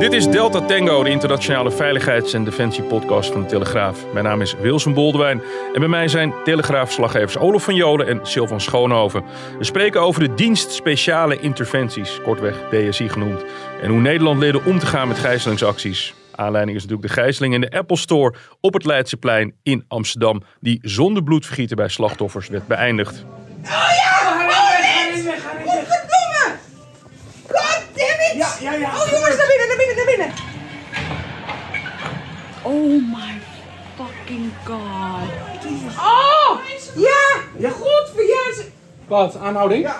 Dit is Delta Tango, de internationale veiligheids- en defensiepodcast van de Telegraaf. Mijn naam is Wilson Boldewijn en bij mij zijn Telegraaf-slaggevers Olof van Jolen en Silvan Schoonhoven. We spreken over de dienst speciale interventies, kortweg DSI genoemd, en hoe Nederland leerde om te gaan met gijzelingsacties. Aanleiding is natuurlijk de gijzeling in de Apple Store op het Leidseplein in Amsterdam, die zonder bloedvergieten bij slachtoffers werd beëindigd. Oh ja! God damn it! Ja, ja, ja. Oh jongens, naar binnen, naar binnen, naar binnen! Oh my fucking god. Oh! Ja! Ja, godver, ja, ze, Wat, aanhouding? ja,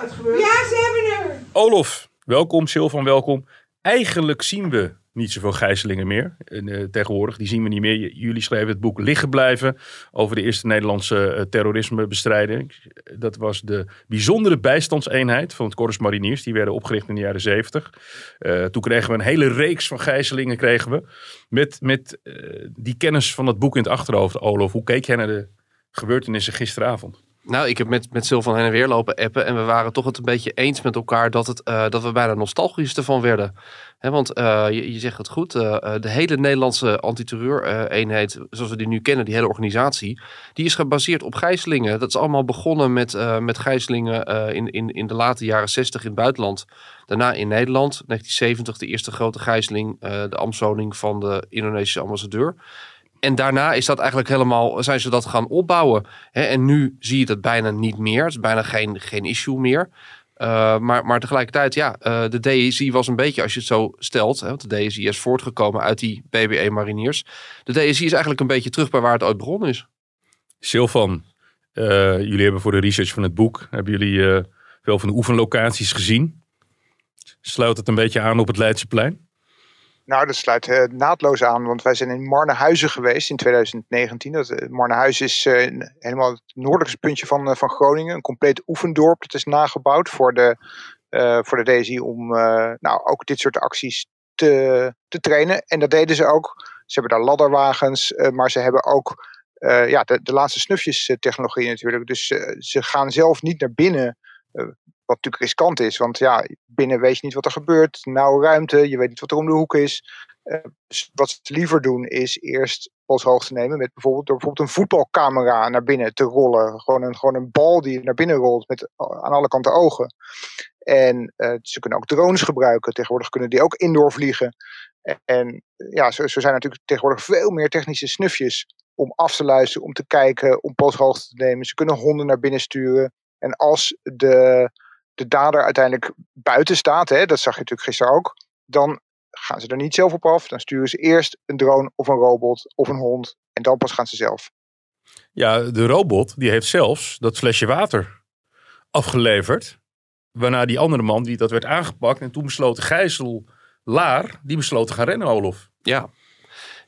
ze hebben er! Olof, welkom. Silvan, welkom. Eigenlijk zien we niet zoveel gijzelingen meer eh, tegenwoordig. Die zien we niet meer. Jullie schreven het boek Liggen blijven over de eerste Nederlandse eh, terrorismebestrijding. Dat was de bijzondere bijstandseenheid van het Corps Mariniers. Die werden opgericht in de jaren zeventig. Eh, toen kregen we een hele reeks van gijzelingen kregen we. Met, met die kennis van dat boek in het achterhoofd, Olof. Hoe keek jij naar de gebeurtenissen gisteravond? Nou, ik heb met, met Sil van heen en weer lopen appen. En we waren toch het een beetje eens met elkaar dat, het, eh, dat we bijna nostalgisch ervan werden. Want eh, je, zegt het goed. eh, de hele Nederlandse antiterreur-eenheid, zoals we die nu kennen, die hele organisatie, die is gebaseerd op gijzelingen. Dat is allemaal begonnen met, met gijzelingen in, in, in de late jaren 60 in het buitenland. Daarna in Nederland, 1970, de eerste grote gijzeling, de ambtswoning van de Indonesische ambassadeur. En daarna is dat eigenlijk helemaal, zijn ze dat gaan opbouwen. Hè, en nu zie je dat bijna niet meer. Het is bijna geen, geen issue meer. Uh, maar, maar tegelijkertijd, ja, uh, de DSI was een beetje, als je het zo stelt, hè, want de DSI is voortgekomen uit die BBE mariniers. De DSI is eigenlijk een beetje terug bij waar het ooit begonnen is. Silvan, uh, jullie hebben voor de research van het boek, hebben jullie veel van de oefenlocaties gezien? Sluit het een beetje aan op het Leidseplein? Nou, dat sluit uh, naadloos aan, want wij zijn in Marnehuizen geweest in 2019. Dat, uh, Marnehuizen is uh, helemaal het noordelijkste puntje van, van Groningen. Een compleet oefendorp. Dat is nagebouwd voor de, voor de DSI om nou, ook dit soort acties te, te trainen. En dat deden ze ook. Ze hebben daar ladderwagens, maar ze hebben ook ja, de, de laatste snufjes technologie natuurlijk. Dus ze gaan zelf niet naar binnen wat natuurlijk riskant is, want ja, binnen weet je niet wat er gebeurt. Nauwe ruimte, je weet niet wat er om de hoek is. Uh, dus wat ze liever doen is eerst polshoogte nemen met bijvoorbeeld door bijvoorbeeld een voetbalcamera naar binnen te rollen. Gewoon een, gewoon een bal die naar binnen rolt met aan alle kanten ogen. En uh, ze kunnen ook drones gebruiken. Tegenwoordig kunnen die ook indoor vliegen. En, ja, zo, zo zijn natuurlijk tegenwoordig veel meer technische snufjes om af te luisteren, om te kijken, om polshoogte te nemen. Ze kunnen honden naar binnen sturen. En als de, de dader uiteindelijk buiten staat, hè, dat zag je natuurlijk gisteren ook, dan gaan ze er niet zelf op af. Dan sturen ze eerst een drone of een robot of een hond en dan pas gaan ze zelf. Ja, de robot die heeft zelfs dat flesje water afgeleverd. Waarna die andere man, die dat werd aangepakt en toen besloot de gijzelaar, die besloot te gaan rennen, Olof. Ja,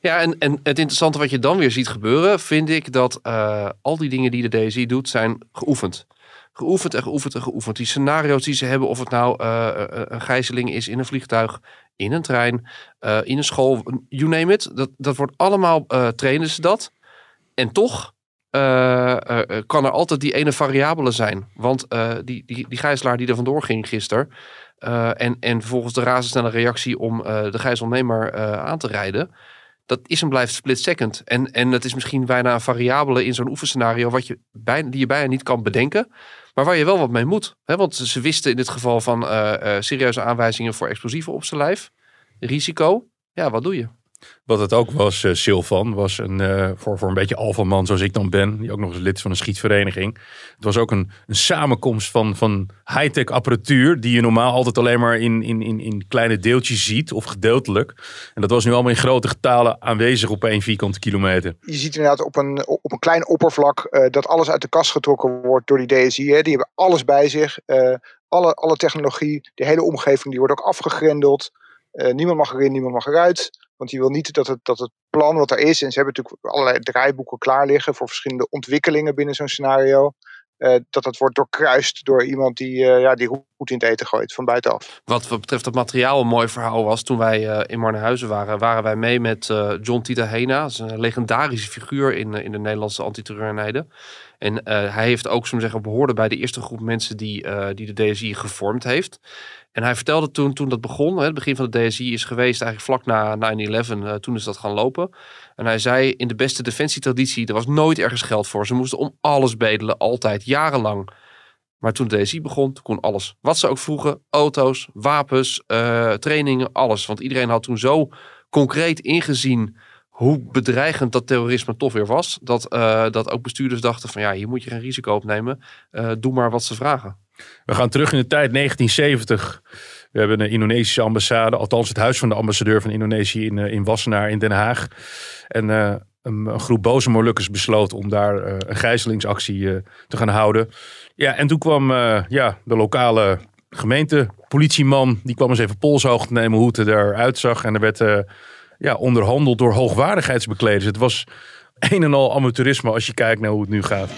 ja, en, en het interessante wat je dan weer ziet gebeuren, vind ik dat uh, al die dingen die de DSI doet, zijn geoefend geoefend en geoefend en geoefend. Die scenario's die ze hebben, of het nou uh, een gijzeling is in een vliegtuig, in een trein, uh, in een school, you name it. Dat, dat wordt allemaal, trainen ze dat. En toch kan er altijd die ene variabele zijn. Want die, die, die gijzelaar die er vandoor ging gisteren, en, en vervolgens de razendsnelle reactie om de gijzelnemer aan te rijden, dat is en blijft split second. En, en het is misschien bijna een variabele in zo'n oefenscenario wat je bijna, die je bijna niet kan bedenken. Maar waar je wel wat mee moet. Hè? Want ze wisten in dit geval van uh, uh, serieuze aanwijzingen voor explosieven op zijn lijf. Risico. Ja, wat doe je? Wat het ook was, uh, Silvan, was een, uh, voor, voor een beetje alfaman zoals ik dan ben, die ook nog eens lid van een schietvereniging. Het was ook een, een samenkomst van, van high-tech apparatuur, die je normaal altijd alleen maar in, in, in, in kleine deeltjes ziet, of gedeeltelijk. En dat was nu allemaal in grote getalen aanwezig op één vierkante kilometer. Je ziet inderdaad op een, op een klein oppervlak uh, dat alles uit de kast getrokken wordt door die DSI. Hè. Die hebben alles bij zich Alle, alle technologie, de hele omgeving, die wordt ook afgegrendeld. Eh, niemand mag erin, niemand mag eruit. Want je wil niet dat het, dat het plan wat er is, en ze hebben natuurlijk allerlei draaiboeken klaar liggen voor verschillende ontwikkelingen binnen zo'n scenario. eh, dat dat wordt doorkruist door iemand die, eh, ja, die goed in het eten gooit van buitenaf. Wat, wat betreft het materiaal een mooi verhaal was. Toen wij in Marnehuizen waren, waren wij mee met John Tita Hena. Dat is een legendarische figuur in, in de Nederlandse antiterreureenheden. En hij heeft ook, zo zeggen, behoorde bij de eerste groep mensen die, die de DSI gevormd heeft. En hij vertelde toen, toen dat begon, het begin van de DSI is geweest eigenlijk vlak na 9-11. eh, toen is dat gaan lopen. En hij zei, in de beste defensietraditie, er was nooit ergens geld voor. Ze moesten om alles bedelen, altijd, jarenlang. Maar toen de DSI begon, toen kon alles. Wat ze ook vroegen, auto's, wapens, eh, trainingen, alles. Want iedereen had toen zo concreet ingezien hoe bedreigend dat terrorisme toch weer was. Dat, eh, dat ook bestuurders dachten van ja, hier moet je geen risico op nemen. Eh, doe maar wat ze vragen. We gaan terug in de tijd 1970. We hebben een Indonesische ambassade, althans het huis van de ambassadeur van Indonesië in, eh, in Wassenaar in Den Haag. En eh, een, groep boze Molukkers besloot om daar eh, een gijzelingsactie te gaan houden. Ja, en toen kwam ja, de lokale gemeentepolitieman, die kwam eens even polshoogte nemen hoe het eruit zag. En er werd ja, onderhandeld door hoogwaardigheidsbekleders. Het was een en al amateurisme als je kijkt naar hoe het nu gaat.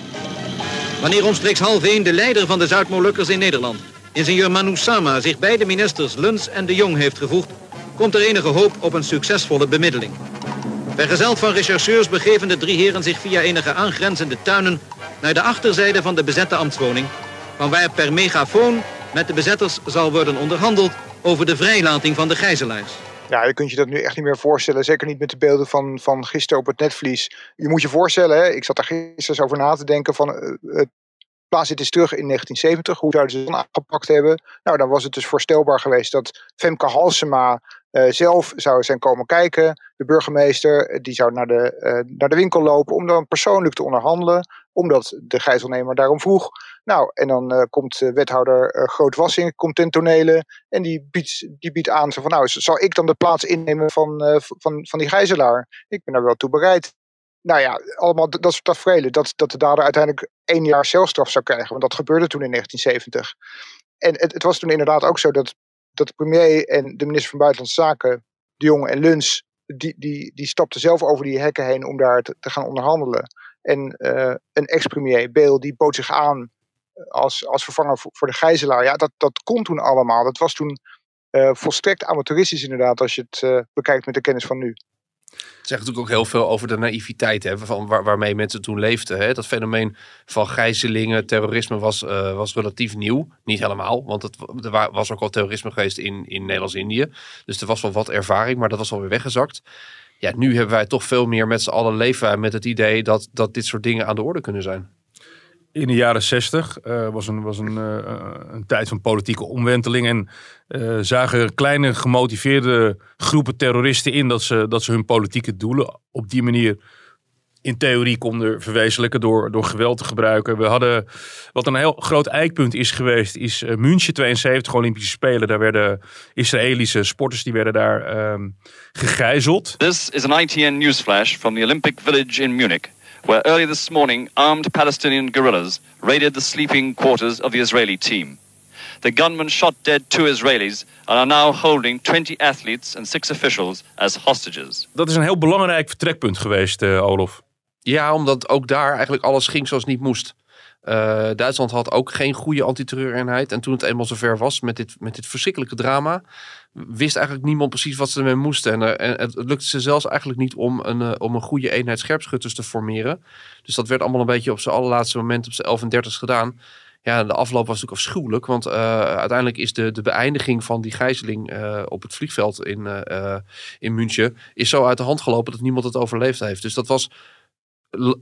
Wanneer omstreeks half één de leider van de Zuid-Molukkers in Nederland, ingenieur Manu Sama, zich bij de ministers Luns en de Jong heeft gevoegd, komt er enige hoop op een succesvolle bemiddeling. Vergezeld van rechercheurs begeven de drie heren zich via enige aangrenzende tuinen naar de achterzijde van de bezette ambtswoning, vanwaar per megafoon met de bezetters zal worden onderhandeld over de vrijlating van de gijzelaars. Ja, je kunt je dat nu echt niet meer voorstellen. Zeker niet met de beelden van, van gisteren op het netvlies. Je moet je voorstellen, hè, ik zat daar gisteren over na te denken van... het plaats dit is terug in 1970. Hoe zouden ze dan aangepakt hebben? Nou, dan was het dus voorstelbaar geweest dat Femke Halsema eh, zelf zou zijn komen kijken. De burgemeester, eh, die zou naar de, naar de winkel lopen om dan persoonlijk te onderhandelen. Omdat de gijzelnemer daarom vroeg. Nou, en dan eh, komt eh, wethouder eh, Groot Wassing, komt ten tonele. En die biedt, die biedt aan, zo van nou, zal ik dan de plaats innemen van, eh, van, van die gijzelaar? Ik ben daar wel toe bereid. Nou ja, allemaal dat soort tafereelen. Dat, dat de dader uiteindelijk één jaar celstraf zou krijgen. Want dat gebeurde toen in 1970. En het, het was toen inderdaad ook zo dat, dat de premier en de minister van Buitenlandse Zaken, de Jong en Luns, die, die, die stapten zelf over die hekken heen om daar te, te gaan onderhandelen. En eh, een ex-premier, Beel, die bood zich aan als, als vervanger voor, de gijzelaar. Ja, dat, dat kon toen allemaal. Dat was toen eh, volstrekt amateuristisch inderdaad, als je het eh, bekijkt met de kennis van nu. Het zegt natuurlijk ook heel veel over de naïviteit hè, van waar, waarmee mensen toen leefden. Hè. Dat fenomeen van gijzelingen, terrorisme was, eh, was relatief nieuw. Niet helemaal, want het, er wa- was ook al terrorisme geweest in, in Nederlands-Indië. Dus er was wel wat ervaring, maar dat was alweer weggezakt. Ja, nu hebben wij toch veel meer met z'n allen leven met het idee dat, dat dit soort dingen aan de orde kunnen zijn. In de jaren zestig uh, was, een, was een, uh, een tijd van politieke omwenteling. En uh, zagen kleine gemotiveerde groepen terroristen in dat ze, dat ze hun politieke doelen op die manier in theorie konden verwezenlijken door, door geweld te gebruiken. We hadden, wat een heel groot eikpunt is geweest, is München 72 Olympische Spelen. Daar werden Israëlische sporters die werden daar um, gegijzeld. This is an ITN newsflash from the Olympic Village in Munich. Where early this morning armed Palestinian guerrillas raided the sleeping quarters of the Israeli team. The gunmen shot dead two Israelis and are now holding 20 athletes and six officials as hostages. Dat is een heel belangrijk vertrekpunt geweest, uh, Olof. Ja, omdat ook daar eigenlijk alles ging zoals het niet moest. Uh, Duitsland had ook geen goede antiterreureenheid. En toen het eenmaal zover was met dit, met dit verschrikkelijke drama, wist eigenlijk niemand precies wat ze ermee moesten. En, en het, lukte ze zelfs eigenlijk niet om een, uh, om een goede eenheid scherpschutters te formeren. Dus dat werd allemaal een beetje op zijn allerlaatste moment op zijn 11 en 30 gedaan. Ja, de afloop was natuurlijk afschuwelijk. Want uiteindelijk is de, de beëindiging van die gijzeling op het vliegveld in, in München... is zo uit de hand gelopen dat niemand het overleefd heeft. Dus dat was...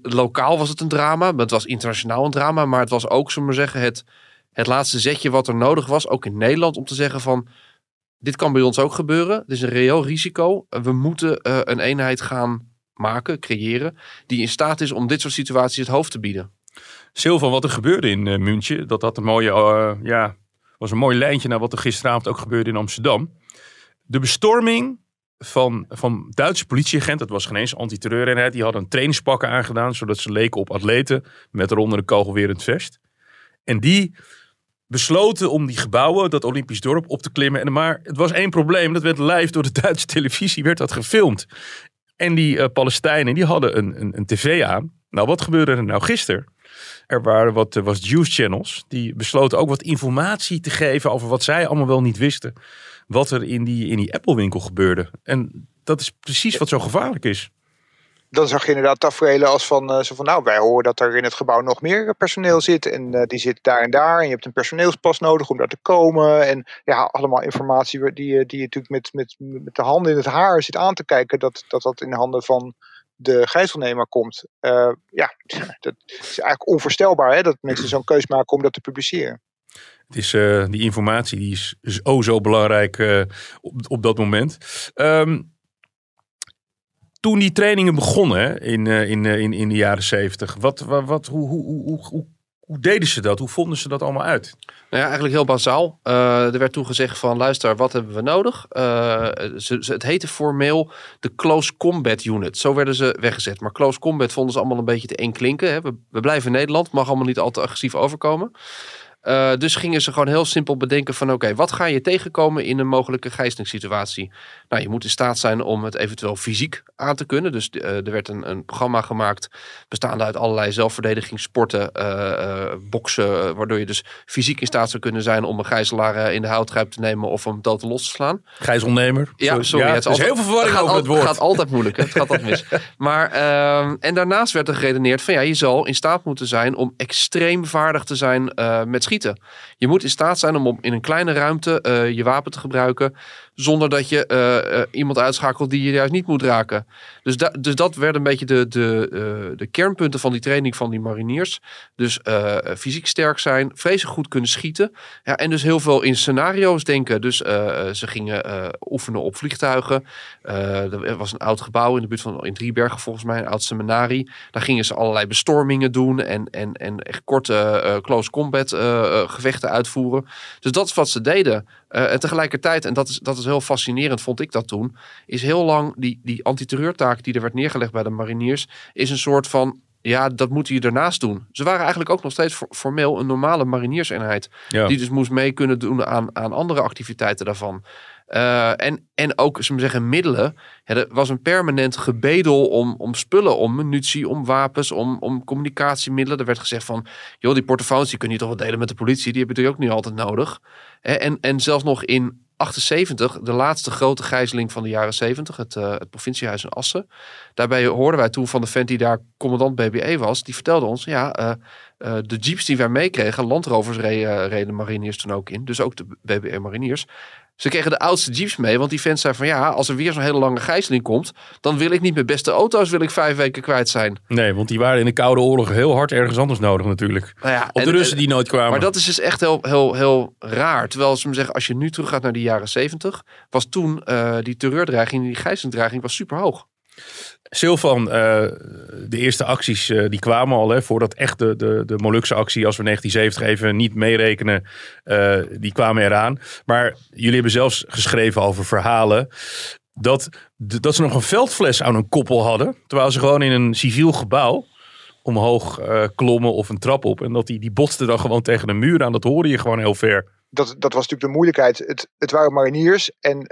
Lokaal was het een drama, het was internationaal een drama... maar het was ook, zullen we maar zeggen, het, het laatste zetje wat er nodig was... ook in Nederland, om te zeggen van... dit kan bij ons ook gebeuren, het is een reëel risico. We moeten een eenheid gaan maken, creëren... die in staat is om dit soort situaties het hoofd te bieden. Silvan, wat er gebeurde in uh, München, dat dat een mooie, uh, ja, was een mooi lijntje naar wat er gisteravond ook gebeurde in Amsterdam. De bestorming van, van Duitse politieagenten, dat was geen eens antiterreureenheid, die hadden een trainingspakken aangedaan, zodat ze leken op atleten met eronder een kogelwerend vest. En die besloten om die gebouwen, dat Olympisch dorp, op te klimmen. En maar het was één probleem. Dat werd live door de Duitse televisie werd dat gefilmd. En die eh, Palestijnen die hadden een, een, een tv aan. Nou, wat gebeurde er nou gisteren? Er waren wat, was news channels. Die besloten ook wat informatie te geven over wat zij allemaal wel niet wisten. Wat er in die, in die Apple winkel gebeurde. En dat is precies wat zo gevaarlijk is. Dan zag je inderdaad tafereelen als van, eh, zo van, nou, wij horen dat er in het gebouw nog meer personeel zit. En eh, die zit daar en daar. En je hebt een personeelspas nodig om daar te komen. En ja, allemaal informatie die, je- die je natuurlijk met, met, met de handen in het haar zit aan te kijken. Dat dat, dat in de handen van de gijzelnemer komt. Eh, ja, dat is eigenlijk onvoorstelbaar hè, dat mensen zo'n keus maken om dat te publiceren. Is, eh, die informatie die is, oh zo belangrijk eh, op, op dat moment. Ehm, toen die trainingen begonnen in, eh, in, in, in de jaren zeventig, wat, wat, hoe, hoe, hoe, deden ze dat? Hoe vonden ze dat allemaal uit? Nou ja, eigenlijk heel bazaal. Er werd toen gezegd van, luister, wat hebben we nodig? Eh, ze, het heette formeel de Close Combat Unit. Zo werden ze weggezet. Maar Close Combat vonden ze allemaal een beetje te eng klinken. Hè? We, we blijven in Nederland, mag allemaal niet al te agressief overkomen. Eh, dus gingen ze gewoon heel simpel bedenken van oké, wat ga je tegenkomen in een mogelijke gijzelingssituatie? Nou, je moet in staat zijn om het eventueel fysiek aan te kunnen. Dus eh, er werd een, een programma gemaakt bestaande uit allerlei zelfverdedigingssporten, eh, boksen, waardoor je dus fysiek in staat zou kunnen zijn om een gijzelaar in de houtgrijp te nemen of hem dood los te slaan. Gijzelnemer? Ja, sorry. Ja, het is heel veel verwarring over het woord. gaat altijd moeilijk. hè. Het gaat altijd mis. Maar, ehm, en daarnaast werd er geredeneerd van ja, je zal in staat moeten zijn om extreem vaardig te zijn met schieten. Je moet in staat zijn om in een kleine ruimte eh, je wapen te gebruiken zonder dat je eh, eh, iemand uitschakelt die je juist niet moet raken. Dus, dus dat werden een beetje de, de, eh, de kernpunten van die training van die mariniers. Dus fysiek sterk zijn, vreselijk goed kunnen schieten. Ja, en dus heel veel in scenario's denken. Dus ze gingen oefenen op vliegtuigen. Er was een oud gebouw in de buurt van in Driebergen volgens mij, een oud seminarie. Daar gingen ze allerlei bestormingen doen en, en, en echt korte close combat gevechten uitvoeren. Dus dat is wat ze deden. Eh, en tegelijkertijd, en dat is, dat is heel fascinerend, vond ik dat toen, is heel lang die, die antiterreurtaak die er werd neergelegd bij de mariniers, is een soort van, ja, dat moet je ernaast doen. Ze waren eigenlijk ook nog steeds for- formeel een normale marinierseenheid. Ja. Die dus moest mee kunnen doen aan, aan andere activiteiten daarvan. Eh, en, en ook, we zeggen, middelen. Ja, er was een permanent gebedel om, om spullen, om munitie, om wapens, om, om communicatiemiddelen. Er werd gezegd van, joh, die portofoons die kun je toch wel delen met de politie. Die hebben natuurlijk ook niet altijd nodig. En, en zelfs nog in 78, de laatste grote gijzeling van de jaren 70, het, eh, het provinciehuis in Assen. Daarbij hoorden wij toen van de vent die daar commandant BBE was. Die vertelde ons, ja, eh, eh, de jeeps die wij meekregen, landrovers reden, reden mariniers toen ook in. Dus ook de BBE mariniers. Ze kregen de oudste jeeps mee, want die vent zei van ja, als er weer zo'n hele lange gijzeling komt, dan wil ik niet mijn beste auto's, wil ik vijf weken kwijt zijn. Nee, want die waren in de Koude Oorlog heel hard ergens anders nodig natuurlijk. Nou ja, Op de en- Russen die nooit kwamen. Maar dat is dus echt heel, heel, heel raar. Terwijl ze me zeggen, als je nu teruggaat naar de jaren zeventig, was toen eh, die terreurdreiging, die gijzelingsdreiging was super hoog. Silvan, eh, de eerste acties eh, die kwamen al, hè, voordat echt de, de, de Molukse actie, als we 1970 even niet meerekenen, eh, die kwamen eraan. Maar jullie hebben zelfs geschreven over verhalen dat, dat ze nog een veldfles aan een koppel hadden, terwijl ze gewoon in een civiel gebouw omhoog klommen of een trap op. En dat die, die botsten dan gewoon tegen een muur aan. Dat hoorde je gewoon heel ver. dat, dat was natuurlijk de moeilijkheid. Het, het waren mariniers en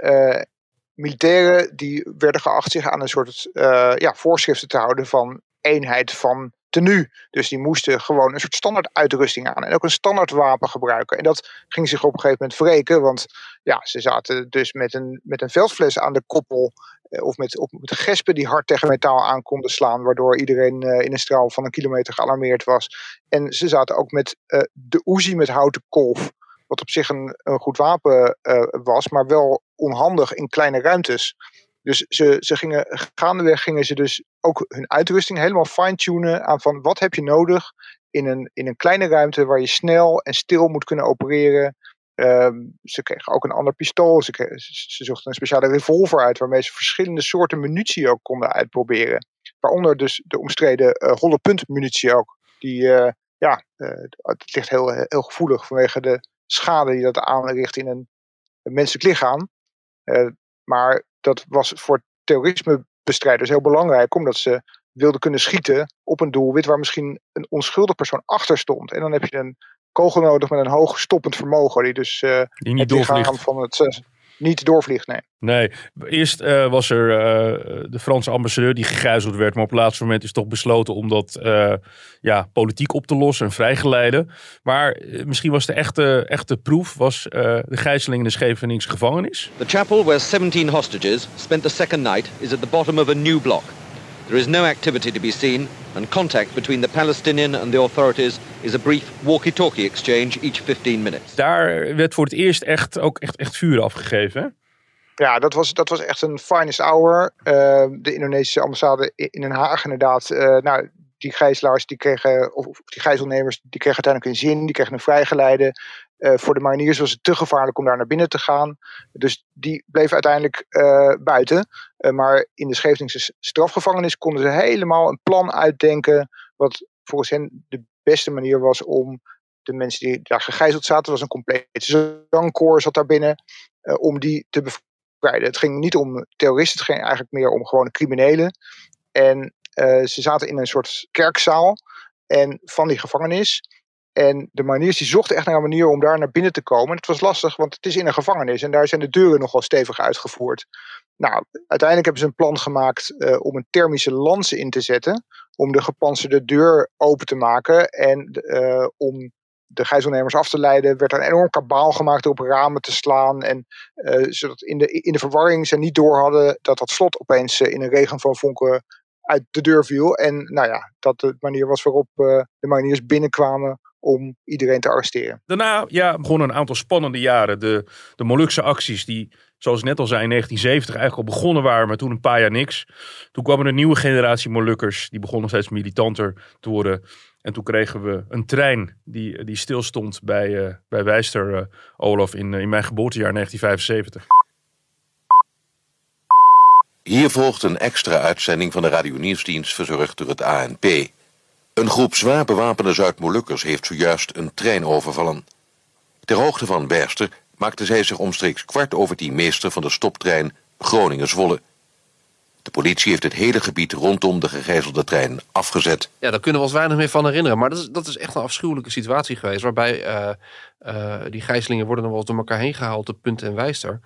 militairen die werden geacht zich aan een soort eh, ja, voorschriften te houden van eenheid van tenue. Dus die moesten gewoon een soort standaard uitrusting aan en ook een standaard wapen gebruiken. En dat ging zich op een gegeven moment wreken, want ja, ze zaten dus met een, met een veldfles aan de koppel eh, of met, of met gespen die hard tegen metaal aan konden slaan, waardoor iedereen eh, in een straal van een kilometer gealarmeerd was. En ze zaten ook met de Uzi met houten kolf, wat op zich een, een goed wapen eh, was, maar wel onhandig in kleine ruimtes. Dus ze, ze gingen, gaandeweg gingen ze dus ook hun uitrusting helemaal fine-tunen aan van wat heb je nodig in een, in een kleine ruimte waar je snel en stil moet kunnen opereren. Ehm, ze kregen ook een ander pistool. Ze, ze, zochten een speciale revolver uit waarmee ze verschillende soorten munitie ook konden uitproberen. Waaronder dus de omstreden eh, holle punt munitie ook. Die, eh, ja, het ligt heel, heel gevoelig vanwege de schade die dat aanricht in een, een menselijk lichaam. Eh, maar dat was voor terrorismebestrijders heel belangrijk, omdat ze wilden kunnen schieten op een doelwit waar misschien een onschuldig persoon achter stond. En dan heb je een kogel nodig met een hoog stoppend vermogen. Die dus eh, Die niet het lichaam doorvliegt. van het eh, niet doorvliegt. Nee. Nee, eerst eh, was er eh, de Franse ambassadeur die gegijzeld werd. Maar op het laatste moment is toch besloten om dat eh, ja, politiek op te lossen en vrijgeleiden. Maar misschien was de echte, echte proef was, eh, de gijzeling in de Scheveningse gevangenis. The chapel where 17 hostages spent the second night is at the bottom of a new block. There is no activity to be seen, and contact between the Palestinian and the authorities is a brief walkie-talkie exchange each 15 minutes. Daar werd voor het eerst echt, ook echt, echt vuur afgegeven. Hè? Ja, dat was, dat was echt een finest hour. Eh, de Indonesische ambassade in Den Haag inderdaad. eh, nou, die gijzelaars, die kregen, of, of die gijzelnemers, die kregen uiteindelijk een zin. Die kregen een vrijgeleide. Eh, voor de mariniers was het te gevaarlijk om daar naar binnen te gaan. Dus die bleven uiteindelijk eh, buiten. Eh, maar in de Scheveningse strafgevangenis konden ze helemaal een plan uitdenken. Wat volgens hen de beste manier was om de mensen die daar gegijzeld zaten. was een complete zangkoor zat daar binnen. om die te bevrijden. Het ging niet om terroristen, het ging eigenlijk meer om gewone criminelen. En ze zaten in een soort kerkzaal en van die gevangenis. En de mariniers die zochten echt naar een manier om daar naar binnen te komen. Het was lastig, want het is in een gevangenis en daar zijn de deuren nogal stevig uitgevoerd. Nou, uiteindelijk hebben ze een plan gemaakt eh, om een thermische lans in te zetten. Om de gepantserde deur open te maken. En eh, om de gijzelnemers af te leiden, werd er een enorm kabaal gemaakt door op ramen te slaan. En eh, zodat in de, in de verwarring ze niet door hadden dat dat slot opeens in een regen van vonken uit de deur viel. En nou ja, dat de manier was waarop de mariniers binnenkwamen om iedereen te arresteren. Daarna ja, begonnen een aantal spannende jaren. De, de Molukse acties die, zoals ik net al zei, in 1970 eigenlijk al begonnen waren, maar toen een paar jaar niks. Toen kwam er een nieuwe generatie Molukkers, die begonnen steeds militanter te worden. En toen kregen we een trein die, die stilstond bij, eh, bij Wijster, eh, Olaf, in, eh, in mijn geboortejaar 1975. Hier volgt een extra uitzending van de radionieuwsdienst verzorgd door het ANP. Een groep zwaar bewapende Zuid-Molukkers heeft zojuist een trein overvallen. Ter hoogte van Berster maakte zij zich omstreeks kwart over tien meester van de stoptrein Groningen-Zwolle. De politie heeft het hele gebied rondom de gegijzelde trein afgezet. Ja, daar kunnen we ons weinig meer van herinneren. Maar dat is, dat is echt een afschuwelijke situatie geweest. Waarbij eh, eh, die gijzelingen worden dan wel eens door elkaar heen gehaald op Punt en Wijster.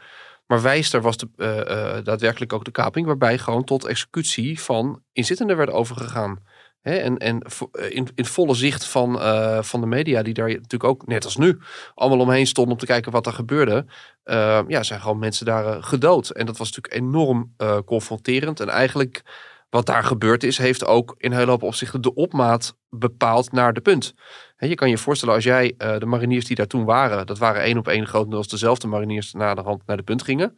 Maar Wijster was de, eh, daadwerkelijk ook de kaping. Waarbij gewoon tot executie van inzittenden werd overgegaan. Hè, en en eh, in, in volle zicht van, eh, van de media, die daar natuurlijk ook, net als nu, allemaal omheen stonden om te kijken wat er gebeurde. eh, ja, zijn gewoon mensen daar gedood. En dat was natuurlijk enorm confronterend. En eigenlijk wat daar gebeurd is, heeft ook in een hele hoop opzichten de opmaat bepaald naar de punt. Je kan je voorstellen als jij de mariniers die daar toen waren, dat waren één op één grotendeels dezelfde mariniers na de naar de punt gingen.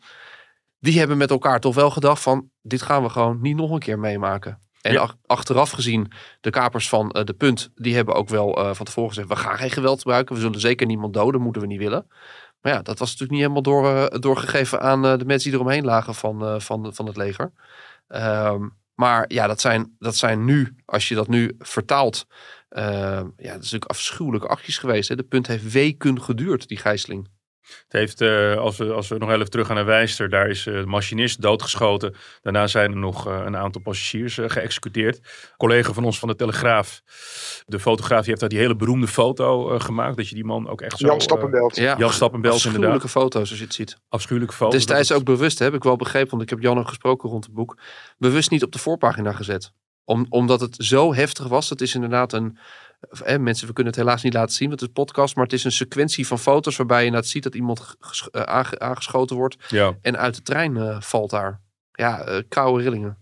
Die hebben met elkaar toch wel gedacht van, dit gaan we gewoon niet nog een keer meemaken. En Ja. achteraf gezien, de kapers van eh, de punt, die hebben ook wel eh, van tevoren gezegd, we gaan geen geweld gebruiken, we zullen zeker niemand doden, moeten we niet willen. Maar ja, dat was natuurlijk niet helemaal door, eh, doorgegeven aan de mensen die eromheen lagen van, van, van het leger. Ehm, maar ja, dat zijn, dat zijn nu, als je dat nu vertaalt, ja, dat is natuurlijk afschuwelijke acties geweest. Hè? De punt heeft weken geduurd, die gijzeling. Het heeft, eh, als, we, als we nog even terug gaan naar Wijster, daar is eh, de machinist doodgeschoten. Daarna zijn er nog eh, een aantal passagiers geëxecuteerd. Een collega van ons van de Telegraaf, de fotograaf, die heeft daar die hele beroemde foto eh, gemaakt. Dat je die man ook echt zo... Jan Stappenbelt. Ja, Jan Stappenbelt afschuwelijke inderdaad. foto's als je het ziet. Afschuwelijke foto. Destijds Dat ook bewust, heb ik wel begrepen, want ik heb Jan ook gesproken rond het boek, bewust niet op de voorpagina gezet. Om, omdat het zo heftig was. Het is inderdaad een. Eh, mensen, we kunnen het helaas niet laten zien, want het is een podcast. Maar het is een sequentie van foto's waarbij je inderdaad ziet dat iemand ges- eh, aange- aangeschoten wordt. Ja. En uit de trein eh, valt daar. Ja, eh koude rillingen.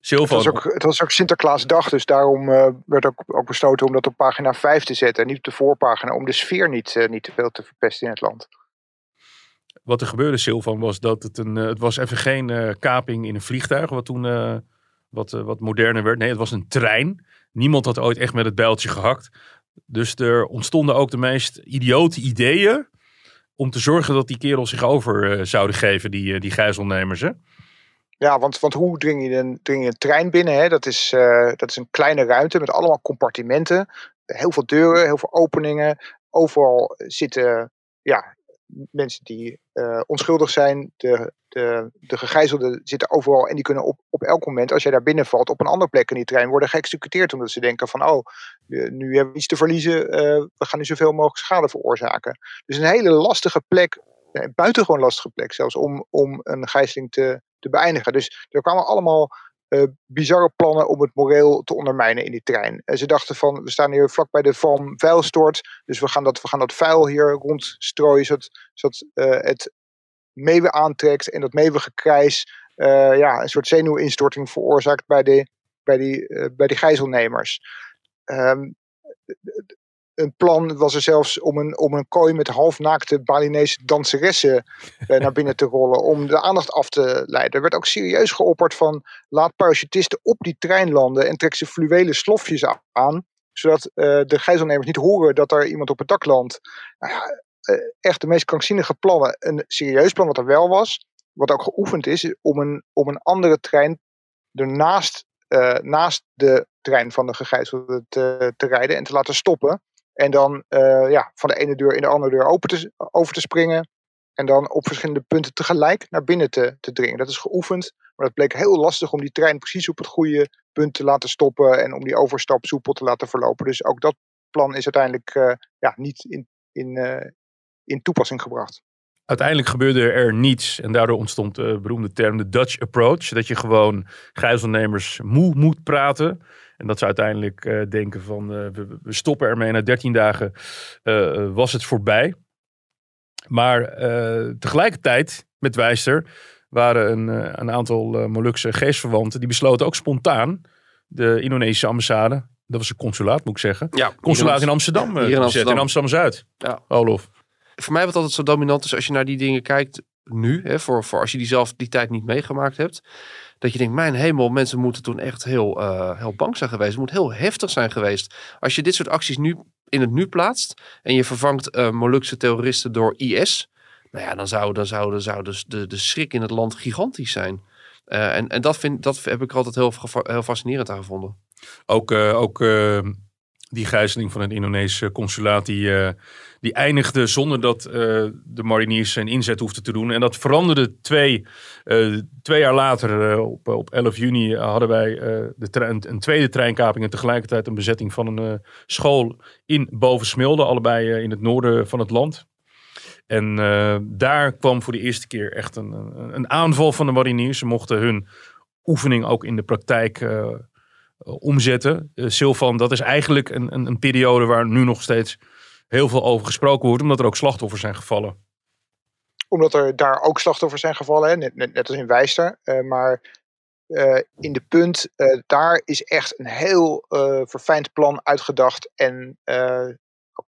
Het was, ook, het was ook Sinterklaasdag, dus daarom eh, werd ook, ook besloten om dat op pagina 5 te zetten. En niet op de voorpagina, om de sfeer niet, niet te veel te verpesten in het land. wat er gebeurde, Silvan, was dat het een. het was even geen eh, kaping in een vliegtuig, wat toen eh, wat, wat moderner werd. Nee, het was een trein. Niemand had ooit echt met het bijltje gehakt. Dus er ontstonden ook de meest idiote ideeën. om te zorgen dat die kerels zich over eh, zouden geven, die, eh, die gijzelnemers. Hè? Ja, want, want hoe dring je een, dring je een trein binnen? Hè? Dat, is, eh, dat is een kleine ruimte met allemaal compartimenten. Heel veel deuren, heel veel openingen. Overal zitten ja, mensen die onschuldig zijn. De, de, de gegijzelden zitten overal en die kunnen op, op elk moment, als jij daar binnenvalt, op een andere plek in die trein worden geëxecuteerd. Omdat ze denken van, oh, eh, nu hebben we iets te verliezen, eh, we gaan nu zoveel mogelijk schade veroorzaken. Dus een hele lastige plek, een buitengewoon lastige plek zelfs, om, om een gijzeling te, te beëindigen. Dus er kwamen allemaal eh, bizarre plannen om het moreel te ondermijnen in die trein. En ze dachten van, we staan hier vlak bij de Van Vuilstort, dus we gaan dat, we gaan dat vuil hier rondstrooien, zodat, zodat eh, het meeuwen aantrekt en dat meeuwengekrijs uh, ja, een soort zenuwinstorting veroorzaakt bij, de, bij, die, uh, bij die gijzelnemers. Um, een plan was er zelfs om een, om een kooi met halfnaakte Balinese danseressen eh, naar binnen te rollen. Om de aandacht af te leiden. Er werd ook serieus geopperd van laat parachutisten op die trein landen en trek ze fluwelen slofjes aan. Zodat de gijzelnemers niet horen dat er iemand op het dak landt. Nou ja, echt de meest krankzinnige plannen. Een serieus plan wat er wel was. Wat ook geoefend is, om een, om een andere trein ernaast uh, naast de trein van de gegijzelde te, te rijden en te laten stoppen. En dan uh, ja, van de ene deur in de andere deur open te, over te springen. En dan op verschillende punten tegelijk naar binnen te, te dringen. Dat is geoefend. Maar het bleek heel lastig om die trein precies op het goede punt te laten stoppen. En om die overstap soepel te laten verlopen. Dus ook dat plan is uiteindelijk ja, niet in, in, in toepassing gebracht. Uiteindelijk gebeurde er niets en daardoor ontstond de beroemde term de Dutch approach. Dat je gewoon gijzelnemers moe moet praten. En dat ze uiteindelijk uh, denken van uh, we, we, stoppen ermee. Na 13 dagen uh, was het voorbij. Maar tegelijkertijd met Wijster waren een, een aantal Molukse geestverwanten. Die besloten ook spontaan de Indonesische ambassade. Dat was een consulaat moet ik zeggen. Ja, consulaat in Amsterdam. Hier in Amsterdam. In Amsterdam-Zuid. Ja. Olof. Voor mij wat altijd zo dominant is als je naar die dingen kijkt nu. Hè, voor, voor als je die zelf die tijd niet meegemaakt hebt. Dat je denkt, mijn hemel, mensen moeten toen echt heel, uh, heel bang zijn geweest. Het moet heel heftig zijn geweest. Als je dit soort acties nu in het nu plaatst. En je vervangt uh, Molukse terroristen door IS. Nou ja, dan zou, dan zou, dan dus de, de schrik in het land gigantisch zijn. Uh, en en dat, vind, dat heb ik altijd heel, heel fascinerend aan gevonden. Ook, ook die gijzeling van het Indonesische consulaat, die, die eindigde zonder dat uh, de mariniers zijn inzet hoefden te doen. En dat veranderde twee, uh, twee jaar later. Uh, op, op 11 juni hadden wij de trein, een tweede treinkaping en tegelijkertijd een bezetting van een school in Bovensmilde, allebei in het noorden van het land. En daar kwam voor de eerste keer echt een, een, een, aanval van de mariniers. Ze mochten hun oefening ook in de praktijk omzetten. Silvan, dat is eigenlijk een, een, een periode waar nu nog steeds heel veel over gesproken wordt, omdat er ook slachtoffers zijn gevallen. Omdat er daar ook slachtoffers zijn gevallen? Net, net, net als in Wijster. Uh, maar uh, in de punt, uh, daar is echt een heel verfijnd plan uitgedacht en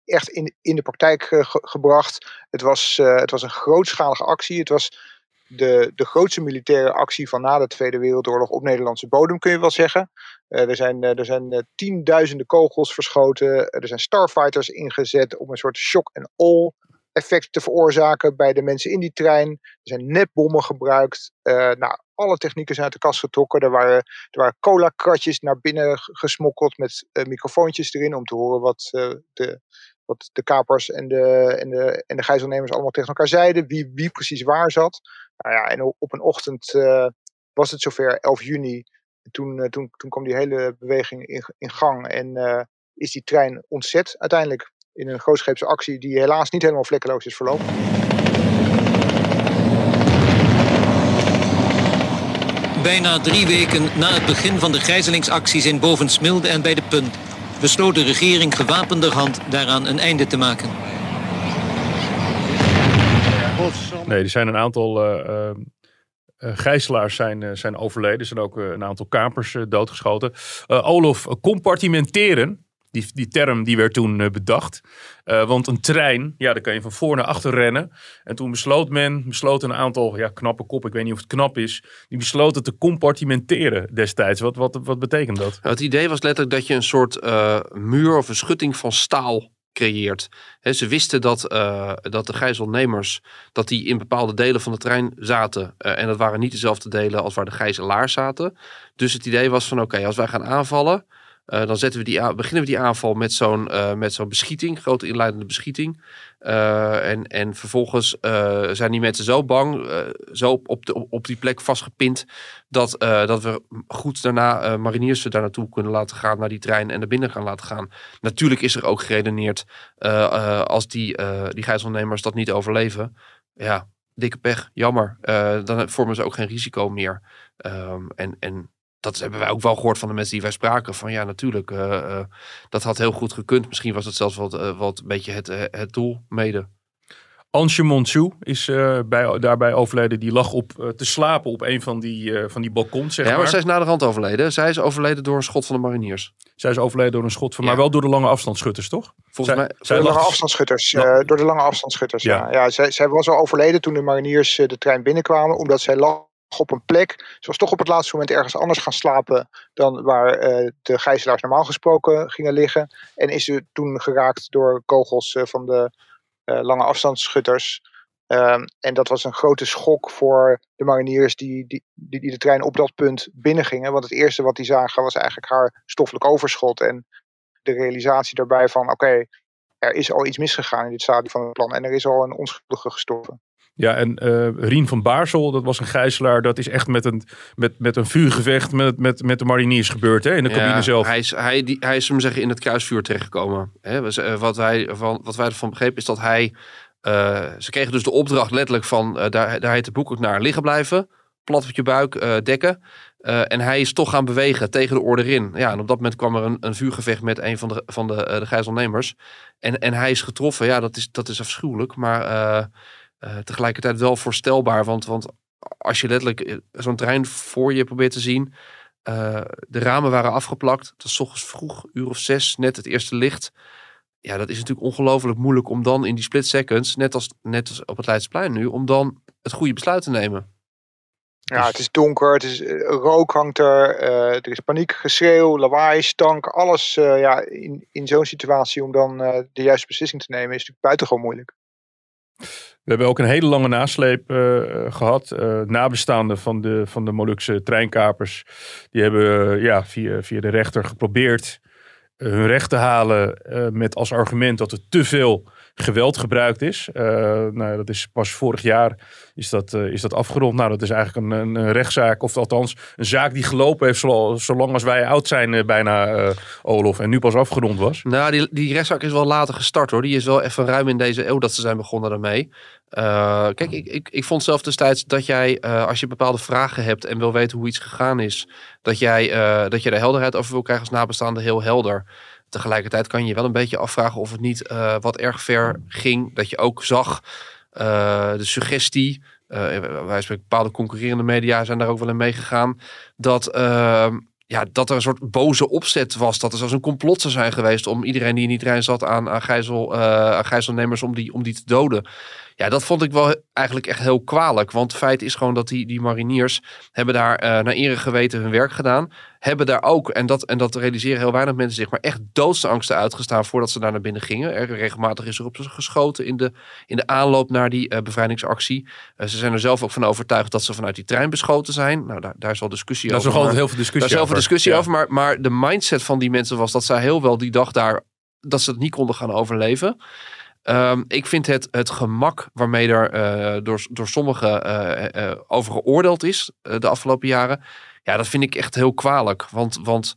echt in, in de praktijk ge gebracht. Het was, het was een grootschalige actie. Het was de, de grootste militaire actie van na de Tweede Wereldoorlog op Nederlandse bodem, kun je wel zeggen. Uh, er zijn, uh, er zijn uh, tienduizenden kogels verschoten. er zijn starfighters ingezet om een soort shock-and-all effect te veroorzaken bij de mensen in die trein. Er zijn nepbommen gebruikt. nou, alle technieken zijn uit de kast getrokken. Er waren, er waren cola-kratjes naar binnen gesmokkeld met microfoontjes erin om te horen wat de, wat de kapers en de, en, de, en de gijzelnemers allemaal tegen elkaar zeiden. Wie, wie precies waar zat. Nou ja, en op een ochtend uh, was het zover, 11 juni. Toen, uh, toen, toen kwam die hele beweging in, in gang. En uh, is die trein ontzet uiteindelijk. In een grootscheepse actie die helaas niet helemaal vlekkeloos is verlopen. Bijna drie weken na het begin van de gijzelingsacties in Bovensmilde en bij de Punt besloot de regering gewapenderhand daaraan een einde te maken. Nee, er zijn een aantal uh, gijzelaars zijn, zijn overleden. Er zijn ook een aantal kapers doodgeschoten. Olof, compartimenteren, die, die term die werd toen bedacht. want een trein, ja, daar kan je van voor naar achter rennen. En toen besloot men, besloot een aantal ja, knappe kop, ik weet niet of het knap is, die besloten te compartimenteren destijds. Wat, wat, wat betekent dat? Nou, het idee was letterlijk dat je een soort muur of een schutting van staal creëert. Ze wisten dat, dat de gijzelnemers dat die in bepaalde delen van de trein zaten. En dat waren niet dezelfde delen als waar de gijzelaars zaten. Dus het idee was van oké, als wij gaan aanvallen, Eh, dan zetten we die beginnen we die aanval met zo'n eh, met zo'n beschieting, grote inleidende beschieting. Eh, en, en vervolgens zijn die mensen zo bang, zo op, de, op die plek vastgepind, dat, dat we goed daarna mariniers daar naartoe kunnen laten gaan, naar die trein en naar binnen gaan laten gaan. Natuurlijk is er ook geredeneerd, als die, die gijzelnemers dat niet overleven, ja, dikke pech, jammer. Dan vormen ze ook geen risico meer. Ehm, en, en dat hebben wij ook wel gehoord van de mensen die wij spraken. Van ja, natuurlijk, eh, eh, dat had heel goed gekund. Misschien was het zelfs wat, eh, wat een beetje het, het doel mede. Ansje Monsu is eh, bij, daarbij overleden. Die lag op, te slapen op een van die, eh, van die balkons, zeg ja, maar maar. zij is naderhand overleden. Zij is overleden door een schot van de mariniers. Zij is overleden door een schot van, Ja. maar wel door de lange afstandsschutters, toch? Volgens Zij- mij- zij Door de lange afstandsschutters. Ja. eh, door de lange afstandsschutters, ja. Ja. ja. zij, zij was al overleden toen de mariniers de trein binnenkwamen. Omdat zij lag op een plek. Ze was toch op het laatste moment ergens anders gaan slapen. Dan waar eh, de gijzelaars normaal gesproken gingen liggen. En is ze toen geraakt door kogels eh, van de eh, lange afstandsschutters. Ehm, en dat was een grote schok voor de mariniers die, die, die, die de trein op dat punt binnengingen. Want het eerste wat die zagen was eigenlijk haar stoffelijk overschot. En de realisatie daarbij van oké, er is al iets misgegaan in dit stadium van het plan. En er is al een onschuldige gestorven. Ja, en eh, Rien van Baarsel, dat was een gijzelaar. Dat is echt met een, met, met een vuurgevecht met, met, met de mariniers gebeurd, hè? In de cabine zelf. Hij is, hij, die, hij is we zeggen, in het kruisvuur terechtgekomen. Hè, eh, wat, wij, van, wat wij ervan begrepen is dat hij... eh, ze kregen dus de opdracht letterlijk van... daar, daar heet het boek ook naar liggen blijven. Plat op je buik, dekken. En hij is toch gaan bewegen tegen de orde in. Ja, en op dat moment kwam er een, een vuurgevecht met een van de, van de, de gijzelnemers. En, en hij is getroffen. Ja, dat is, dat is afschuwelijk. Maar eh, tegelijkertijd wel voorstelbaar. Want, want als je letterlijk eh, zo'n trein voor je probeert te zien... eh, de ramen waren afgeplakt. Het was ochtends vroeg, uur of zes, net het eerste licht. Ja, dat is natuurlijk ongelooflijk moeilijk om dan in die split seconds, net als, net als op het Leidseplein nu, om dan het goede besluit te nemen. Ja, Dus- het is donker, het is, rook hangt er, er is paniek, geschreeuw, lawaai, stank, alles ja, in, in zo'n situatie om dan de juiste beslissing te nemen is natuurlijk buitengewoon moeilijk. We hebben ook een hele lange nasleep eh, eh, gehad. Eh, nabestaanden van de, van de Molukse treinkapers. Die hebben eh, ja, via, via de rechter geprobeerd hun recht te halen. met als argument dat er te veel geweld gebruikt is. Eh, nou, dat is pas vorig jaar is dat, eh, is dat afgerond. Nou, dat is eigenlijk een, een, rechtszaak. Of althans, een zaak die gelopen heeft zo, zolang als wij oud zijn eh, bijna, Olof. En nu pas afgerond was. Nou, die, die rechtszaak is wel later gestart hoor. Die is wel even ruim in deze eeuw dat ze zijn begonnen daarmee. Kijk, ik, ik, ik vond zelf destijds dat jij, als je bepaalde vragen hebt en wil weten hoe iets gegaan is, dat jij, dat je er helderheid over wil krijgen als nabestaande heel helder. Tegelijkertijd kan je je wel een beetje afvragen of het niet eh, wat erg ver ging. Dat je ook zag eh, de suggestie, eh, wij bepaalde concurrerende media zijn daar ook wel in meegegaan, dat, eh, ja, dat er een soort boze opzet was. Dat er zelfs een complot zou zijn geweest om iedereen die in die zat aan, aan, gijzel, aan gijzelnemers om die, om die te doden. Ja, dat vond ik wel eigenlijk echt heel kwalijk. Want het feit is gewoon dat die, die mariniers hebben daar eh naar ere geweten hun werk gedaan. Hebben daar ook, en dat, en dat realiseren heel weinig mensen zich, maar echt doodsangsten uitgestaan voordat ze daar naar binnen gingen. Er regelmatig is er op ze geschoten in de, in de aanloop naar die eh, bevrijdingsactie. Eh, ze zijn er zelf ook van overtuigd dat ze vanuit die trein beschoten zijn. Nou, daar, daar is wel discussie Daar is over. nog altijd maar- heel veel discussie daar is over. discussie Ja. over. Maar, maar de mindset van die mensen was dat zij heel wel die dag daar dat ze het niet konden gaan overleven. Ehm, ik vind het, het gemak waarmee er eh, door, door sommigen eh, over geoordeeld is de afgelopen jaren. Ja, dat vind ik echt heel kwalijk. Want, want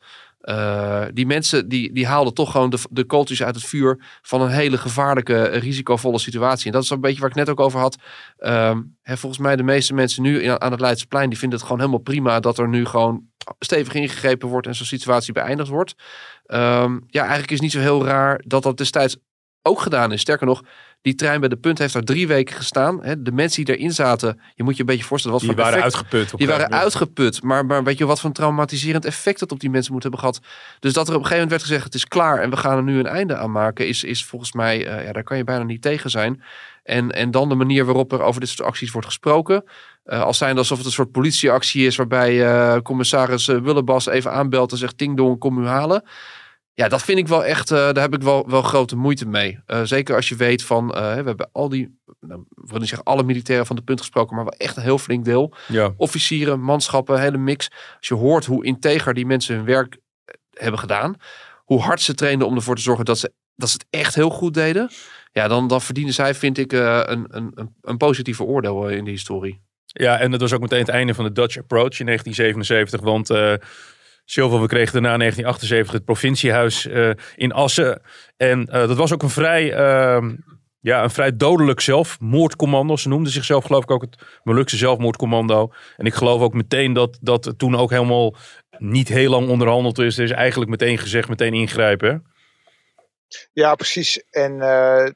die mensen die, die haalden toch gewoon de, de kooltjes uit het vuur van een hele gevaarlijke, risicovolle situatie. En dat is een beetje waar ik net ook over had. Ehm, hè, volgens mij de meeste mensen nu in- aan het Leidseplein, die vinden het gewoon helemaal prima dat er nu gewoon stevig ingegrepen wordt en zo'n situatie beëindigd wordt. Ehm, ja, eigenlijk is het niet zo heel raar dat dat destijds ook gedaan is. Sterker nog, die trein bij de punt heeft daar drie weken gestaan. Hè, de mensen die erin zaten, je moet je een beetje voorstellen wat Die voor waren effect- uitgeput. die waren uitgeput. Maar, maar weet je wat voor een traumatiserend effect dat op die mensen moet hebben gehad. Dus dat er op een gegeven moment werd gezegd: het is klaar en we gaan er nu een einde aan maken, is, is volgens mij, eh, ja, daar kan je bijna niet tegen zijn. En, en dan de manier waarop er over dit soort acties wordt gesproken. Eh, als zijn alsof het een soort politieactie is, waarbij eh, commissaris Willebas even aanbelt en zegt: Ting dong, kom u halen. Ja, dat vind ik wel echt, eh, daar heb ik wel, wel grote moeite mee. Eh, zeker als je weet van, eh, we hebben al die, nou, ik wil niet zeggen alle militairen van de punt gesproken, maar wel echt een heel flink deel Ja. officieren, manschappen, hele mix. Als je hoort hoe integer die mensen hun werk hebben gedaan. Hoe hard ze trainden om ervoor te zorgen dat ze, dat ze het echt heel goed deden. Ja, dan, dan verdienen zij, vind ik, een, een, een, positieve oordeel in de historie. Ja, en dat was ook meteen het einde van de Dutch Approach in 1977. Want Silva, we kregen daarna in 1978 het provinciehuis eh, in Assen. En eh, dat was ook een vrij, ehm, ja, een vrij dodelijk zelfmoordcommando. Ze noemden zichzelf geloof ik ook het Molukse zelfmoordcommando. En ik geloof ook meteen dat dat toen ook helemaal niet heel lang onderhandeld is. Er is eigenlijk meteen gezegd, meteen ingrijpen. Ja, precies. En eh,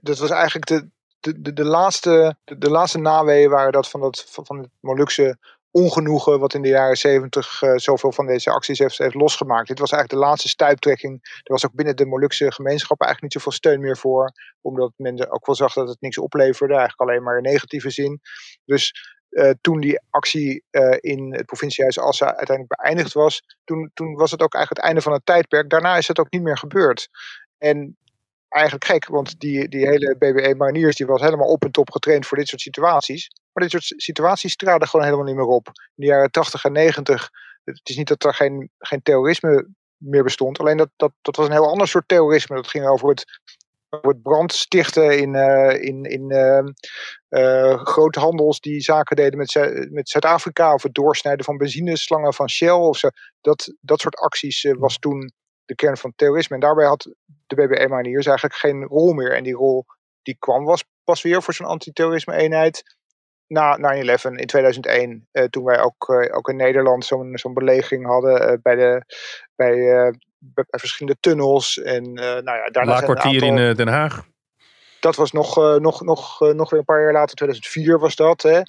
dat was eigenlijk de, de, de, laatste, de, de laatste naweeën waren dat van, dat van het Molukse ongenoegen wat in de jaren zeventig eh, zoveel van deze acties heeft, heeft losgemaakt. Dit was eigenlijk de laatste stuiptrekking. Er was ook binnen de Molukse gemeenschap eigenlijk niet zoveel steun meer voor. Omdat men ook wel zag dat het niks opleverde. Eigenlijk alleen maar in negatieve zin. Dus eh, toen die actie eh, in het provinciehuis Assen uiteindelijk beëindigd was, toen, toen was het ook eigenlijk het einde van het tijdperk. Daarna is het ook niet meer gebeurd. En eigenlijk gek, want die, die hele BBE Mariniers die was helemaal op en top getraind voor dit soort situaties. Maar dit soort situaties traden gewoon helemaal niet meer op. In de jaren 80 en 90, het is niet dat er geen, geen terrorisme meer bestond, alleen dat, dat, dat was een heel ander soort terrorisme. Dat ging over het, over het brandstichten in, eh, in, in eh, eh, grote handels die zaken deden met, met Zuid-Afrika, of het doorsnijden van benzineslangen van Shell of zo. Dat, dat soort acties was toen de kern van terrorisme. En daarbij had de BBE Mariniers eigenlijk geen rol meer. En die rol die kwam was pas weer voor zo'n antiterrorisme eenheid na 9-11 in 2001. eh, toen wij ook, eh, ook in Nederland zo'n zo'n belegering hadden eh, bij, de, bij, verschillende tunnels. En nou ja, daarna aantal- in Den Haag. dat was nog, nog, nog, nog weer een paar jaar later, 2004 was dat. Hè.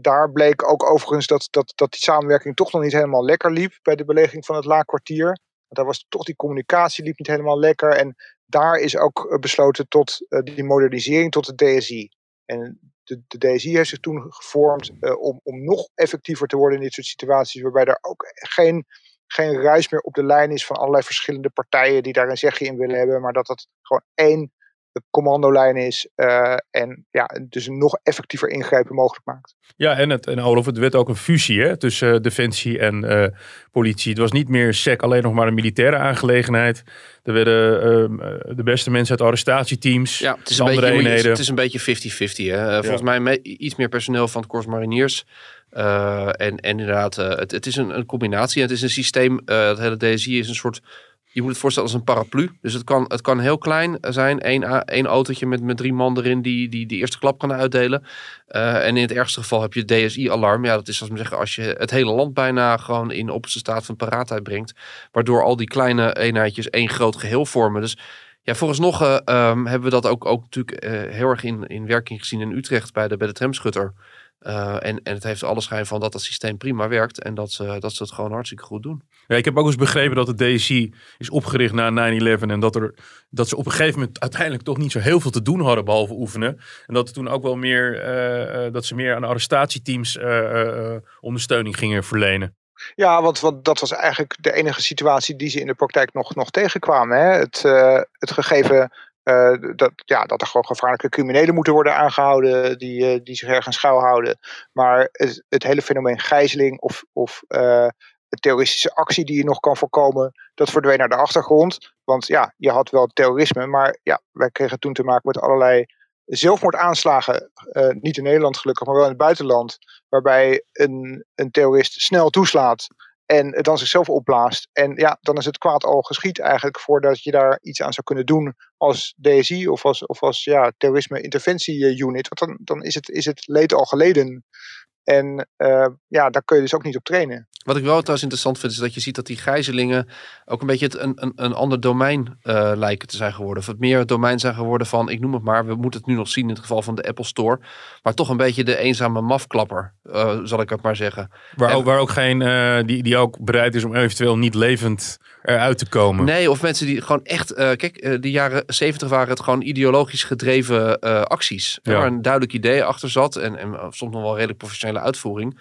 Daar bleek ook overigens dat, dat, dat die samenwerking toch nog niet helemaal lekker liep bij de belegering van het laakkwartier. Want daar was toch die communicatie liep niet helemaal lekker. En daar is ook besloten tot die modernisering, tot de DSI. En de, de DSI heeft zich toen gevormd eh, om, om nog effectiever te worden in dit soort situaties, waarbij er ook geen, geen ruis meer op de lijn is van allerlei verschillende partijen die daar een zegje in willen hebben, maar dat het gewoon één de commandolijn is eh, en ja, dus een nog effectiever ingrijpen mogelijk maakt. Ja, en, het, en Olaf, het werd ook een fusie hè, tussen eh, defensie en eh, politie. Het was niet meer SEC alleen nog maar een militaire aangelegenheid. Er werden ehm, eh, de beste mensen uit arrestatieteams, Ja, het is een andere beetje, eenheden. het is een beetje 50-50. hè. Volgens mij me- iets meer personeel van het Corps Mariniers. Eh, en, en inderdaad, eh, het, het is een, een combinatie. Het is een systeem, eh, het hele DSI is een soort... Je moet het voorstellen als een paraplu. Dus het kan, het kan heel klein zijn. Eén, één autootje met, met drie man erin die, die die eerste klap kan uitdelen. Eh, en in het ergste geval heb je DSI-alarm. Ja, dat is als we zeggen, als je het hele land bijna gewoon in opperste staat van paraatheid brengt. Waardoor al die kleine eenheidjes één groot geheel vormen. Dus ja, vooralsnog eh, ehm, hebben we dat ook, ook natuurlijk eh, heel erg in, in werking gezien in Utrecht bij de, bij de tramschutter. Eh, en, en het heeft alle schijn van dat dat systeem prima werkt en dat ze, dat ze het gewoon hartstikke goed doen. Ja, ik heb ook eens begrepen dat de DSI is opgericht na 9-11 en dat, er, dat ze op een gegeven moment uiteindelijk toch niet zo heel veel te doen hadden behalve oefenen. En dat er toen ook wel meer, eh, eh, dat ze meer aan arrestatieteams eh, eh, eh, ondersteuning gingen verlenen. Ja, want, want dat was eigenlijk de enige situatie die ze in de praktijk nog, nog tegenkwamen. Hè? Het, eh, het gegeven eh, dat, ja, dat er gewoon gevaarlijke criminelen moeten worden aangehouden die, eh, die zich ergens schuilhouden. Maar het, het hele fenomeen gijzeling of, of de terroristische actie die je nog kan voorkomen, dat verdween naar de achtergrond. Want ja, je had wel terrorisme, maar ja, wij kregen toen te maken met allerlei zelfmoordaanslagen. niet in Nederland gelukkig, maar wel in het buitenland. Waarbij een, een terrorist snel toeslaat en dan zichzelf opblaast. En ja, dan is het kwaad al geschied eigenlijk voordat je daar iets aan zou kunnen doen als DSI of als, of als ja, terrorisme interventie unit. Want dan, dan is, het, is het leed al geleden. En eh, ja, daar kun je dus ook niet op trainen. Wat ik wel trouwens interessant vind, is dat je ziet dat die gijzelingen ook een beetje het, een, een, een ander domein eh, lijken te zijn geworden. Of het meer het domein zijn geworden van, ik noem het maar, we moeten het nu nog zien in het geval van de Apple Store. Maar toch een beetje de eenzame mafklapper, eh, zal ik het maar zeggen. Waar, En- ook, waar ook geen, eh, die, die ook bereid is om eventueel niet levend eruit te komen. Nee, of mensen die gewoon echt. eh, kijk, de jaren 70 waren het gewoon ideologisch gedreven eh, acties. Ja. Waar een duidelijk idee achter zat. En, en soms nog wel redelijk uitvoering.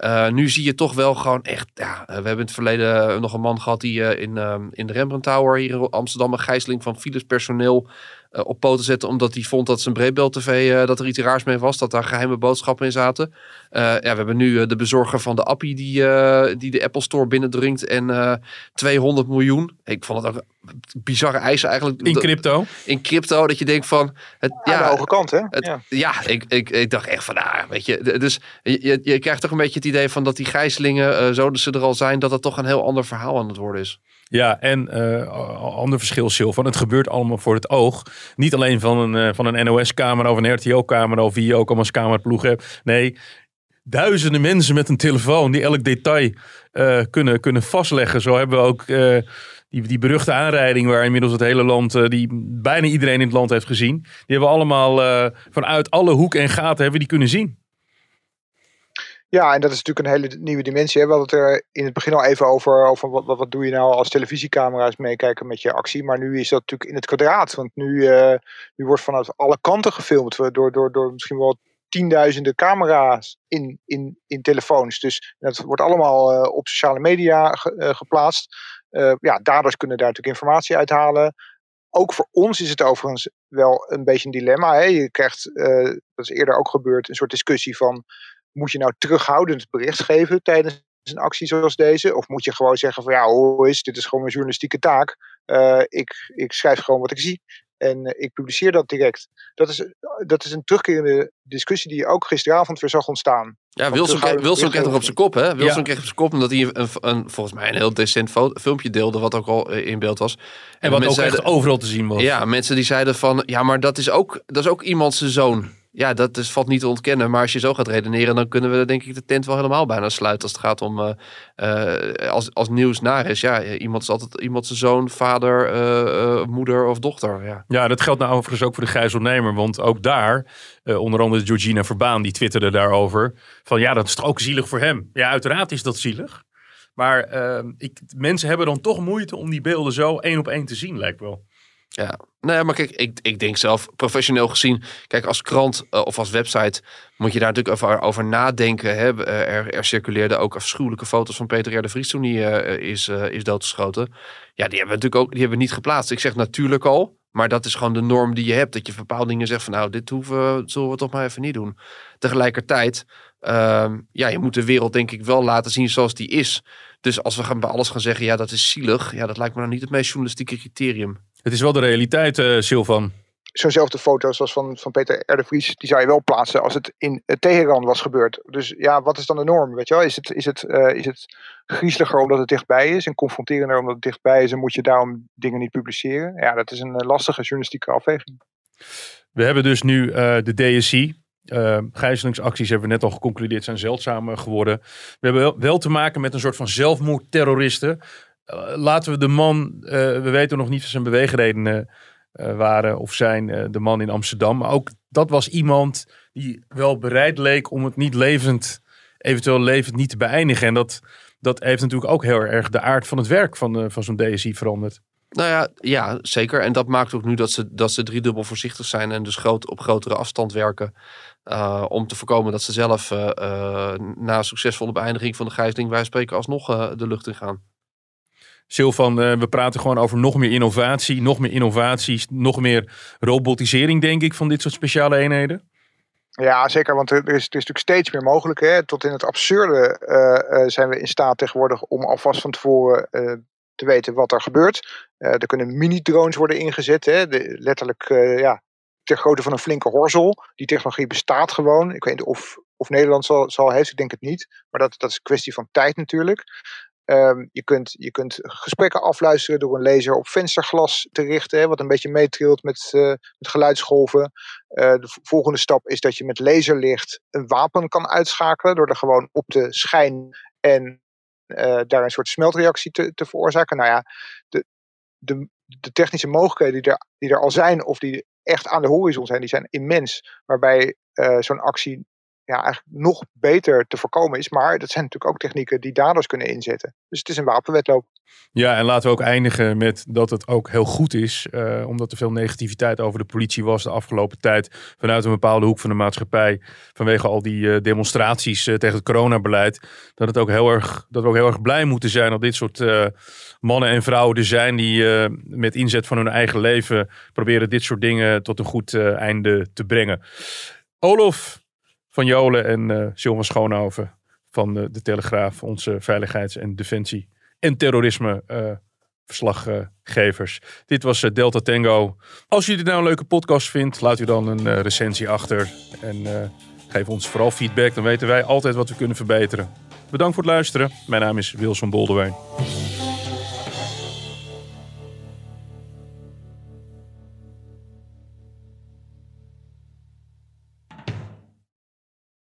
Eh, nu zie je toch wel gewoon echt. Ja, eh, we hebben in het verleden nog een man gehad die eh, in, ehm, in de Rembrandt Tower hier in Amsterdam een gijzeling van Philips personeel eh, op poten zetten. Omdat hij vond dat zijn breedbeeld tv, eh, dat er iets raars mee was. Dat daar geheime boodschappen in zaten. Eh, ja, we hebben nu de bezorger van de appie die, eh, die de Apple Store binnendringt. En eh 200 miljoen. Ik vond het ook een bizarre eisen eigenlijk. In crypto. In crypto, dat je denkt van... Het, Aan de hoge kant, hè? het- ja. ja, ik, ik, ik dacht echt van, nou, weet je, dus je, je- je krijgt toch een beetje het idee van dat die gijzelingen, eh, zo dat ze er al zijn, dat het toch een heel ander verhaal aan het worden is. Ja, en eh, ander verschil, Silvan. Het gebeurt allemaal voor het oog. Niet alleen van een, eh, van een NOS-camera of een RTO-camera of wie je ook allemaal als cameraploeg hebt. Nee, duizenden mensen met een telefoon die elk detail eh, kunnen, kunnen vastleggen. Zo hebben we ook die, die beruchte aanrijding waar inmiddels het hele land, die bijna iedereen in het land heeft gezien. Die hebben we allemaal vanuit alle hoeken en gaten hebben die kunnen zien. Ja, en dat is natuurlijk een hele nieuwe dimensie. Hè. We hadden het er in het begin al even over, over wat, wat, wat doe je nou als televisiecamera's meekijken met je actie. Maar nu is dat natuurlijk in het kwadraat. Want nu, eh, nu wordt vanuit alle kanten gefilmd. Door, door, door misschien wel tienduizenden camera's in, in, in telefoons. Dus dat wordt allemaal eh, op sociale media eh, geplaatst. Ja, daders kunnen daar natuurlijk informatie uithalen. Ook voor ons is het overigens wel een beetje een dilemma. Hè? Je krijgt, dat is eerder ook gebeurd, een soort discussie van moet je nou terughoudend bericht geven tijdens een actie zoals deze? Of moet je gewoon zeggen van ja, hoe is dit is gewoon mijn journalistieke taak. Eh, ik, ik schrijf gewoon wat ik zie en eh, ik publiceer dat direct. Dat is, dat is een terugkerende discussie die je ook gisteravond weer zag ontstaan. Ja, Wilson, terughoudend Wilson kreeg nog op zijn kop, hè? Wilson Ja. kreeg op zijn kop omdat hij een, een, volgens mij een heel decent filmpje deelde, wat ook al eh, in beeld was. En wat ook echt overal te zien was. Ja, mensen die zeiden van, ja, maar dat is ook, dat is ook iemand zijn zoon. Ja, dat is, valt niet te ontkennen. Maar als je zo gaat redeneren, dan kunnen we denk ik de tent wel helemaal bijna sluiten. Als het gaat om, eh, eh, als, als nieuws naar is. Ja, iemand is altijd iemand zijn zoon, vader, eh, moeder of dochter. Ja. Ja, dat geldt nou overigens ook voor de gijzelnemer. Want ook daar, onder andere Georgina Verbaan, die twitterde daarover. Van ja, dat is toch ook zielig voor hem. Ja, uiteraard is dat zielig. Maar ik, mensen hebben dan toch moeite om die beelden zo één op één te zien, lijkt wel. Ja, nee, maar kijk, ik, ik denk zelf professioneel gezien, kijk, als krant eh, of als website moet je daar natuurlijk over, over nadenken. Hè. Eh, Er, er circuleerden ook afschuwelijke foto's van Peter R. de Vries toen hij eh, is, is doodgeschoten. Ja, die hebben we natuurlijk ook die hebben we niet geplaatst. Ik zeg natuurlijk al, maar dat is gewoon de norm die je hebt. Dat je bepaalde dingen zegt van nou, dit hoeven, zullen we toch maar even niet doen. Tegelijkertijd, ehm, ja, je moet de wereld denk ik wel laten zien zoals die is. Dus als we gaan bij alles gaan zeggen, ja, dat is zielig. Ja, dat lijkt me nou niet het meest journalistieke criterium. Het is wel de realiteit, eh Silvan. Zo'nzelfde foto zoals van, van Peter R. de Vries, die zou je wel plaatsen als het in eh, Teheran was gebeurd. Dus ja, wat is dan de norm? Weet je wel? Is, het, is, het, eh, is het griezeliger omdat het dichtbij is en confronterender omdat het dichtbij is en moet je daarom dingen niet publiceren? Ja, dat is een lastige journalistieke afweging. We hebben dus nu de DSI. eh gijzelingsacties hebben we net al geconcludeerd zijn zeldzaam eh, geworden. We hebben wel, wel te maken met een soort van zelfmoordterroristen. Eh, laten we de man, eh, we weten nog niet wat zijn beweegredenen eh, waren of zijn, de man in Amsterdam. Maar ook dat was iemand die wel bereid leek om het niet levend, eventueel levend niet te beëindigen. En dat, dat heeft natuurlijk ook heel erg de aard van het werk van, van zo'n DSI veranderd. Nou ja, ja, zeker. En dat maakt ook nu dat ze, dat ze driedubbel voorzichtig zijn en dus groot, op grotere afstand werken. om te voorkomen dat ze zelf na succesvolle beëindiging van de gijzeling, wij spreken alsnog de lucht in gaan. Silvan, eh, we praten gewoon over nog meer innovatie, nog meer innovaties, nog meer robotisering, denk ik, van dit soort speciale eenheden. Ja, zeker, want er is, er is natuurlijk steeds meer mogelijk. Hè? Tot in het absurde eh, eh, zijn we in staat tegenwoordig om alvast van tevoren te weten wat er gebeurt. Er kunnen mini-drones worden ingezet, hè? De, letterlijk ja, ter grootte van een flinke horzel. Die technologie bestaat gewoon. Ik weet niet of, of Nederland zal, zal heeft, ik denk het niet. Maar dat, dat is een kwestie van tijd natuurlijk. Ehm, je, kunt, je kunt gesprekken afluisteren door een laser op vensterglas te richten, hè, wat een beetje meetrilt met, eh, met geluidsgolven. Eh, de volgende stap is dat je met laserlicht een wapen kan uitschakelen door er gewoon op te schijnen en eh, daar een soort smeltreactie te, te veroorzaken. Nou ja, de, de, de technische mogelijkheden die er, die er al zijn of die echt aan de horizon zijn, die zijn immens. Waarbij zo'n actie ja, eigenlijk nog beter te voorkomen is. Maar dat zijn natuurlijk ook technieken die daders kunnen inzetten. Dus het is een wapenwetloop. Ja, en laten we ook eindigen met dat het ook heel goed is, eh, omdat er veel negativiteit over de politie was de afgelopen tijd vanuit een bepaalde hoek van de maatschappij, vanwege al die eh, demonstraties eh, tegen het coronabeleid, dat, het ook heel erg, dat we ook heel erg blij moeten zijn dat dit soort mannen en vrouwen er zijn die met inzet van hun eigen leven proberen dit soort dingen tot een goed einde te brengen. Olof van Jolen en eh Silvan Schoonhoven van eh, de Telegraaf, onze veiligheids- en defensie- en terrorisme eh. Dit was eh, Delta Tango. Als jullie dit nou een leuke podcast vindt, laat u dan een recensie achter. En geef ons vooral feedback, dan weten wij altijd wat we kunnen verbeteren. Bedankt voor het luisteren. Mijn naam is Wilson Boldewijn.